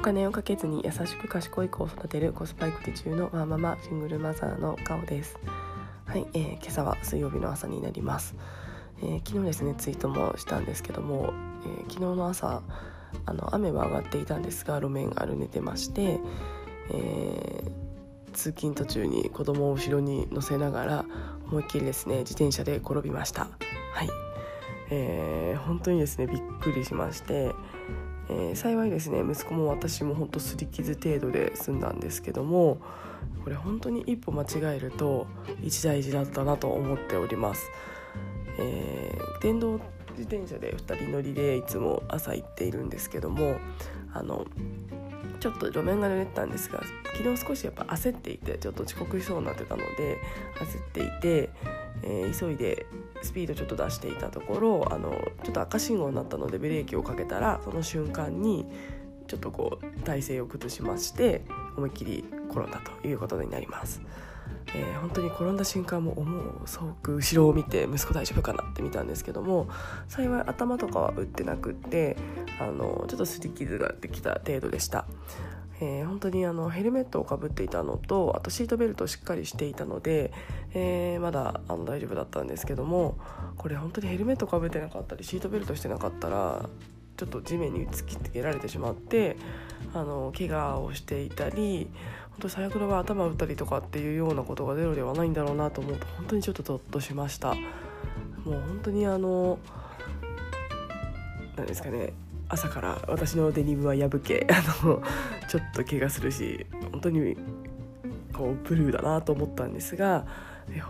お金をかけずに優しく賢い子を育てるコスパ育児中のワーママシングルマザーの顔です。はい、えー、今朝は水曜日の朝になります、えー、昨日ですねツイートもしたんですけども、えー、昨日の朝あの雨は上がっていたんですが路面が荒れてまして、えー、通勤途中に子供を後ろに乗せながら思いっきりですね自転車で転びました。はい、えー、本当にですねびっくりしましてえー、幸いですね息子も私もほんと擦り傷程度で済んだんですけどもこれ本当に一歩間違えると一大事だったなと思っております、えー、電動自転車で2人乗りでいつも朝行っているんですけどもあのちょっと路面が濡れてたんですが昨日少しやっぱ焦っていてちょっと遅刻しそうになってたので焦っていてえー、急いでスピードちょっと出していたところあのちょっと赤信号になったのでブレーキをかけたらその瞬間にちょっとこう体勢を崩しまして思いっきり転んだということになります。えー、本当に転んだ瞬間も思うすごく後ろを見て息子大丈夫かなって見たんですけども幸い頭とかは打ってなくってあのちょっと擦り傷ができた程度でした。えー、本当にあのヘルメットをかぶっていたのとあとシートベルトをしっかりしていたので、えー、まだあの大丈夫だったんですけどもこれ本当にヘルメットかぶってなかったりシートベルトしてなかったらちょっと地面に突きつけられてしまってあの怪我をしていたり本当最悪の場合頭打ったりとかっていうようなことがゼロではないんだろうなと思うと本当にちょっとゾッとしました。もう本当にあの何ですかね朝から私のデニムは破け あのちょっと怪我するし本当にこうブルーだなと思ったんですが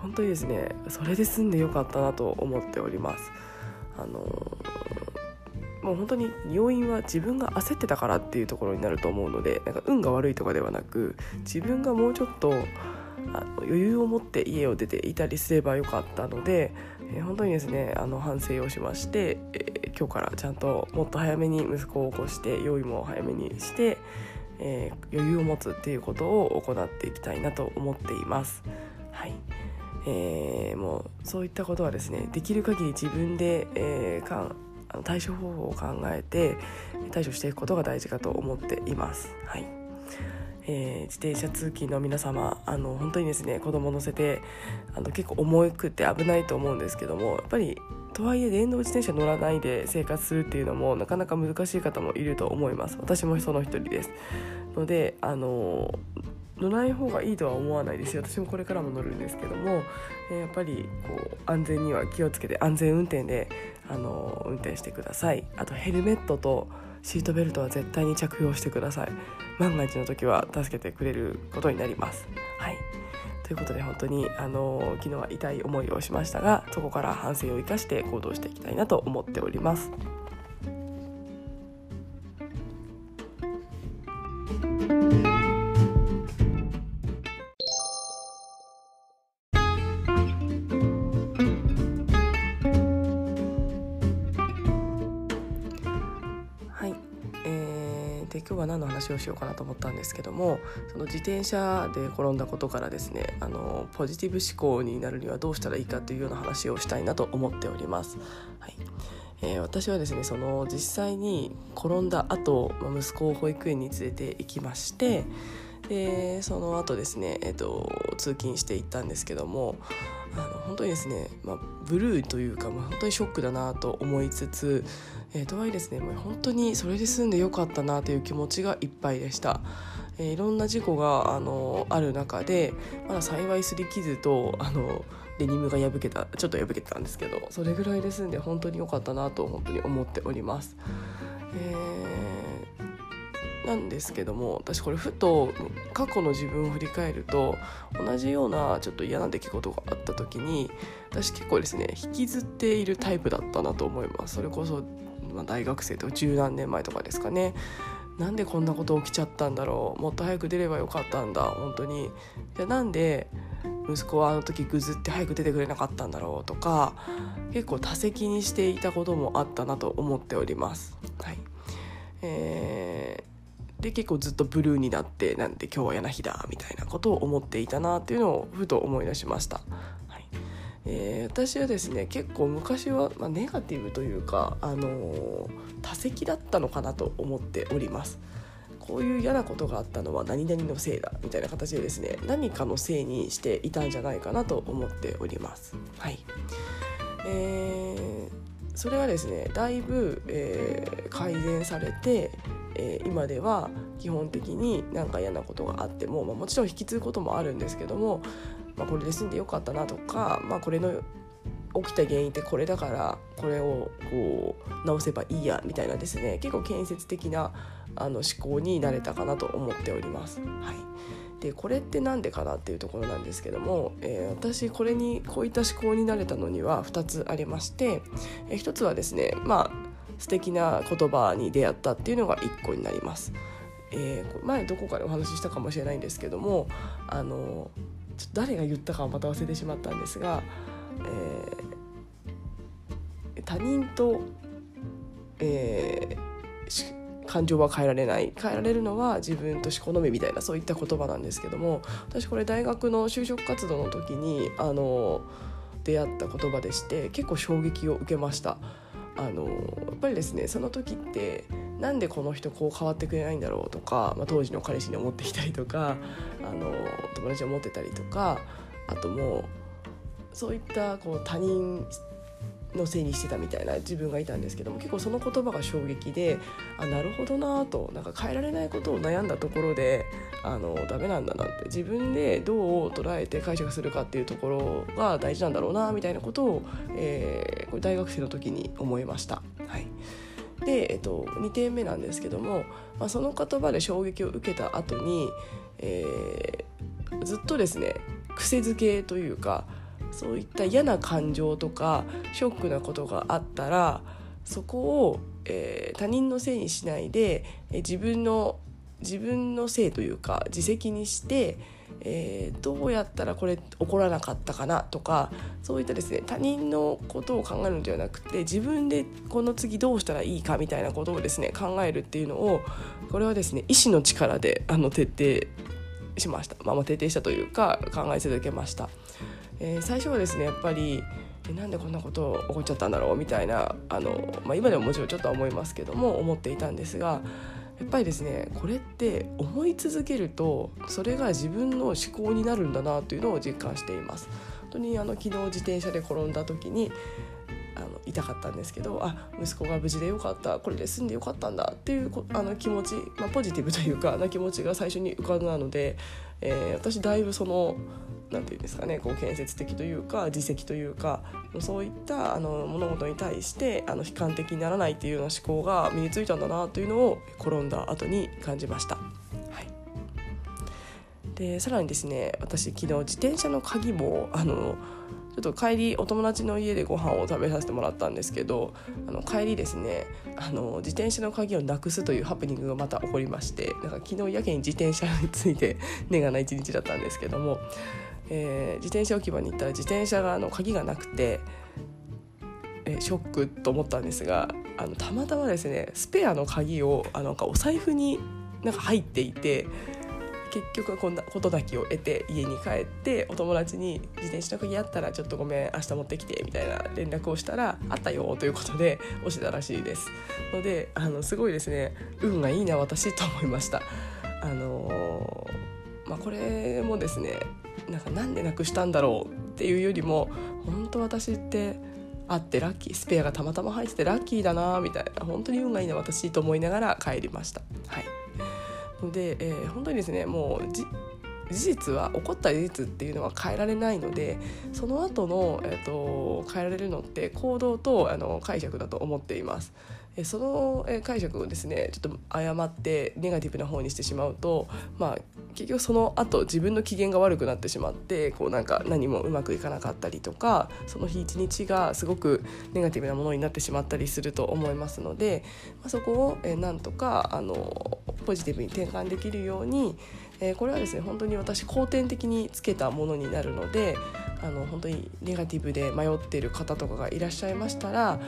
本当にですねそれで済んでよかったなと思っております。あのもう本当に要因は自分が焦ってたからっていうところになると思うのでなんか運が悪いとかではなく自分がもうちょっとあの余裕を持って家を出ていたりすればよかったので、えー、本当にですねあの反省をしまして、えー、今日からちゃんともっと早めに息子を起こして用意も早めにして、えー、余裕を持つっていうことを行っていきたいなと思っています。はいえー、もうそういったことはですねできる限り自分で、えー、対処方法を考えて対処していくことが大事かと思っています。はい。えー、自転車通勤の皆様あの本当にですね子供乗せてあの結構重くて危ないと思うんですけどもやっぱりとはいえ電動自転車乗らないで生活するっていうのもなかなか難しい方もいると思います。私もその一人です。のであの乗らない方がいいとは思わないですよ。私もこれからも乗るんですけども、えー、やっぱりこう安全には気をつけて安全運転であの運転してください。あとヘルメットとシートベルトは絶対に着用してください。万が一の時は助けてくれることになります。はい。ということで本当にあの昨日は痛い思いをしましたがそこから反省を生かして行動していきたいなと思っております。話をしようかなと思ったんですけどもその自転車で転んだことからですねあのポジティブ思考になるにはどうしたらいいかというような話をしたいなと思っております。はいえー、私はですねその実際に転んだ後、ま息子を保育園に連れて行きましてでその後ですね、えーと、通勤していったんですけどもあの本当にですね、まあ、ブルーというか、まあ、本当にショックだなと思いつつ、えー、とはいえですねもう本当にそれで済んでよかったなという気持ちがいっぱいでした。えー、いろんな事故があのある中でまだ幸いすり傷とあのデニムが破けたちょっと破けたんですけどそれぐらいで済んで本当に良かったなと本当に思っております。えーなんですけども私これふと過去の自分を振り返ると同じようなちょっと嫌な出来事があった時に私結構ですね引きずっているタイプだったなと思います。それこそ、まあ、大学生とか十何年前とかですかね。なんでこんなこと起きちゃったんだろう。もっと早く出ればよかったんだ。本当に。じゃあなんで息子はあの時ぐずって早く出てくれなかったんだろうとか結構多責にしていたこともあったなと思っております。はい。えーで結構ずっとブルーになってなんで今日は嫌な日だみたいなことを思っていたなっていうのをふと思い出しました。はいえー、私はですね結構昔は、まあ、ネガティブというか、あのー、多席だったのかなと思っております。こういう嫌なことがあったのは何々のせいだみたいな形でですね何かのせいにしていたんじゃないかなと思っております。はいえー、それはですねだいぶ、えー、改善されて、えー、今では基本的に何か嫌なことがあっても、まあ、もちろん引き継ぐこともあるんですけども、まあ、これで済んでよかったなとか、まあ、これの起きた原因ってこれだからこれをこう直せばいいやみたいなですね結構建設的なあの思考になれたかなと思っております。はいでこれって何でかなっていうところなんですけども、えー、私これにこういった思考になれたのには2つありまして、えー、1つはですねまあ素敵な言葉に出会ったっていうのが1個になります。えー、前どこかでお話ししたかもしれないんですけどもあのちょっと誰が言ったかはまた忘れてしまったんですが、えー、他人と、えー、感情は変えられない変えられるのは自分とし好みみたいなそういった言葉なんですけども私これ大学の就職活動の時にあの出会った言葉でして結構衝撃を受けました。あのやっぱりですねその時ってなんでこの人こう変わってくれないんだろうとか、まあ、当時の彼氏に思ってきたりとかあの友達に思ってたりとかあともうそういったこう他人のせいにしてたみたいな自分がいたんですけども結構その言葉が衝撃であなるほどなとなんか変えられないことを悩んだところであのダメなんだなって自分でどう捉えて解釈するかっていうところが大事なんだろうなみたいなことを、えー、これ大学生の時に思いました。はいで、えっと、2点目なんですけども、まあ、その言葉で衝撃を受けた後に、えー、ずっとですね癖づけというかそういった嫌な感情とかショックなことがあったらそこを、えー、他人のせいにしないで、えー、自分の自分のせいというか自責にして、えー、どうやったらこれ起こらなかったかなとかそういったですね他人のことを考えるのではなくて自分でこの次どうしたらいいかみたいなことをですね考えるっていうのをこれはですね意志の力であの徹底しました、まあ、まあ徹底したというか考え続けました。えー、最初はですねやっぱりなんでこんなこと起こっちゃったんだろうみたいなあの、まあ、今でももちろんちょっとは思いますけども思っていたんですがやっぱりですねこれって思い続けるとそれが自分の思考になるんだなというのを実感しています。本当にあの昨日自転車で転んだ時にあの痛かったんですけどあ息子が無事でよかったこれで済んでよかったんだっていうあの気持ち、まあ、ポジティブというかな気持ちが最初に浮かんだので、えー、私だいぶその何て言うんですかねこう建設的というか自責というかそういったあの物事に対してあの悲観的にならないっていうような思考が身についたんだなというのを転んだ後に感じました。はいでさらにですね私昨日自転車の鍵もあのょっと帰りお友達の家でご飯を食べさせてもらったんですけどあの帰りですねあの自転車の鍵をなくすというハプニングがまた起こりましてなんか昨日やけに自転車について 根がない一日だったんですけどもえー、自転車置き場に行ったら自転車があの鍵がなくて、え、ショックと思ったんですがあのたまたまですねスペアの鍵をあのなんかお財布になんか入っていて結局はこんなことだけを得て家に帰ってお友達に「自転車の鍵あったらちょっとごめん明日持ってきて」みたいな連絡をしたら「あったよ」ということで押したらしいです。のであのすごいですね運がいいな私と思いました。あのー、まあ、これもですねなんかなんでなくしたんだろうっていうよりも本当私ってあってラッキースペアがたまたま入っててラッキーだなみたいな本当に運がいいな私と思いながら帰りました。はい、で、えー、本当にですねもう事実は起こった事実っていうのは変えられないのでその後の、えーと、変えられるのって行動とあの解釈だと思っています。その解釈をですねちょっと誤ってネガティブな方にしてしまうと、まあ、結局その後自分の機嫌が悪くなってしまってこうなんか何もうまくいかなかったりとかその日一日がすごくネガティブなものになってしまったりすると思いますので、まあ、そこを、なんとかあのポジティブに転換できるように、えこれはですね本当に私後天的につけたものになるのであの本当にネガティブで迷ってる方とかがいらっしゃいましたら、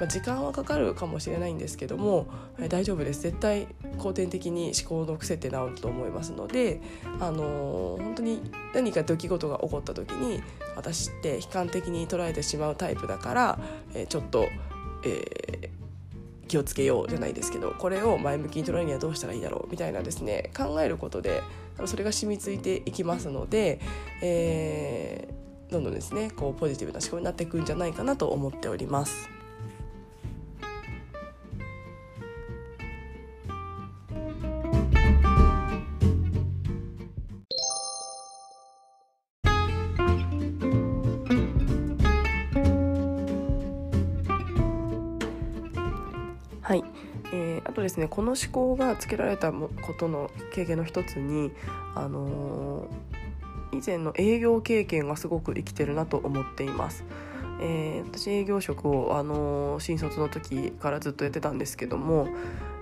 まあ、時間はかかるかもしれないんですけども、え大丈夫です。絶対後天的に思考の癖って治ると思いますので、あのー、本当に何か出来事が起こった時に私って悲観的に捉えてしまうタイプだから、えー、ちょっと、えー気をつけようじゃないですけどこれを前向きに捉えるにはどうしたらいいだろうみたいなですね考えることでそれが染みついていきますので、えー、どんどんですねこうポジティブな思考になっていくんじゃないかなと思っております。とですねこの思考がつけられたことの経験の一つに、あのー、以前の営業経験がすごく生きてるなと思っています。えー、私営業職を、あの新卒の時からずっとやってたんですけども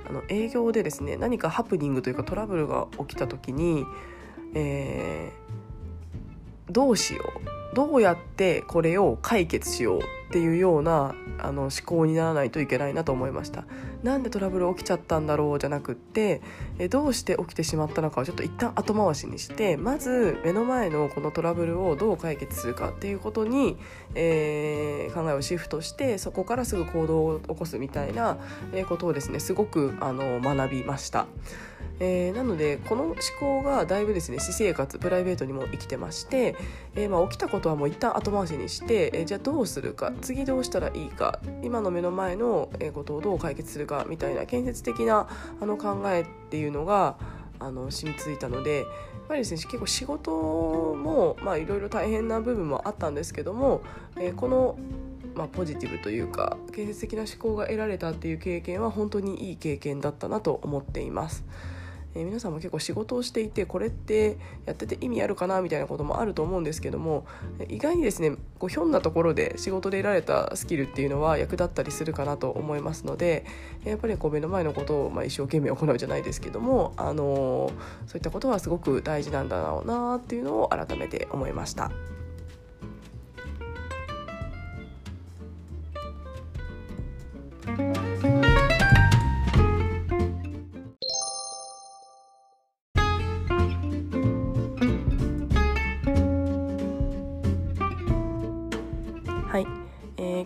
あの営業でですね何かハプニングというかトラブルが起きた時に、えー、どうしようどうやってこれを解決しようっていうようなあの思考にならないといけないなと思いましたなんでトラブル起きちゃったんだろうじゃなくってどうして起きてしまったのかをちょっと一旦後回しにしてまず目の前のこのトラブルをどう解決するかっていうことに、えー、考えをシフトしてそこからすぐ行動を起こすみたいなことをですねすごくあの学びました。えー、なのでこの思考がだいぶですね私生活プライベートにも生きてまして、えー、まあ、起きたことはもう一旦後回しにして、えー、じゃあどうするか次どうしたらいいか今の目の前のことをどう解決するかみたいな建設的なあの考えっていうのがあの染みついたのでやっぱりですね結構仕事もいろいろ大変な部分もあったんですけども、えこのまあ、ポジティブというか建設的な思考が得られたっていう経験は本当にいい経験だったなと思っています。えー、皆さんも結構仕事をしていてこれってやってて意味あるかなみたいなこともあると思うんですけども意外にですねこうひょんなところで仕事で得られたスキルっていうのは役立ったりするかなと思いますのでやっぱりこう目の前のことをまあ一生懸命行うじゃないですけども、あのー、そういったことはすごく大事なんだろうなっていうのを改めて思いました。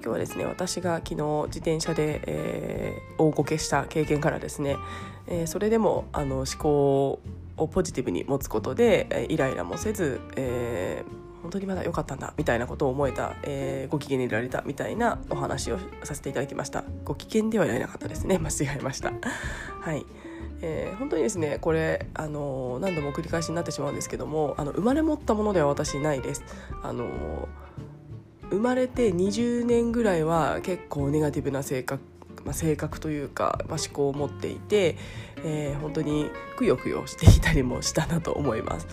今日はですね私が昨日自転車で、えー、大ごけした経験からですね、えー、それでもあの思考をポジティブに持つことで、えイライラもせず、えー、本当にまだ良かったんだみたいなことを思えた、えー、ご機嫌にいられたみたいなお話をさせていただきました。ご機嫌ではいられなかったですね。間違えました。はい。えー、本当にですねこれ、あの何度も繰り返しになってしまうんですけどもあの生まれ持ったものでは私ないです。あの生まれて20年ぐらいは結構ネガティブな性格まあ、性格というか、まあ、思考を持っていて、えー、本当にくよくよしていたりもしたなと思います。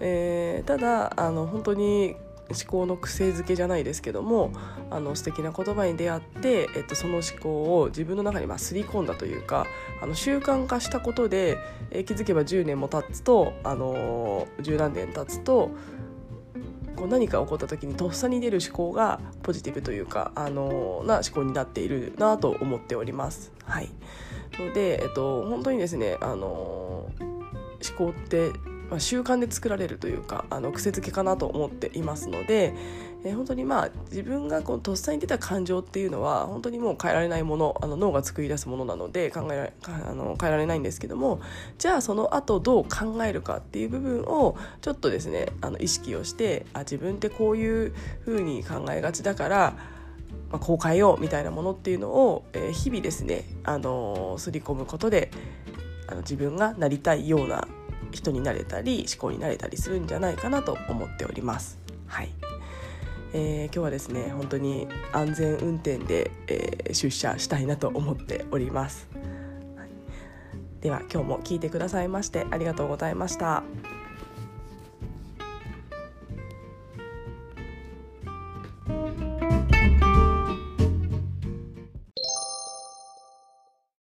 えー、ただあの本当に思考の癖づけじゃないですけどもあの素敵な言葉に出会って、えっと、その思考を自分の中にますり込んだというかあの習慣化したことで、えー、気づけば10年も経つとあの十何年経つとこう何か起こった時にとっさに出る思考がポジティブというかあのな思考になっているなと思っております。はい、ので、えっと、本当にですねあの思考ってまあ、習慣で作られるというかあの癖づけかなと思っていますので、えー、本当にまあ自分がこうとっさに出た感情っていうのは本当にもう変えられないものあの脳が作り出すものなので考えられあの変えられないんですけどもじゃあその後どう考えるかっていう部分をちょっとですねあの意識をしてあ自分ってこういうふうに考えがちだからまあ、こう変えようみたいなものっていうのを、えー、日々ですね、あのー、すり込むことであの自分がなりたいような人になれたり思考になれたりするんじゃないかなと思っております。はいえー、今日はですね本当に安全運転で、えー、出社したいなと思っております、はい、では今日も聞いてくださいましてありがとうございました。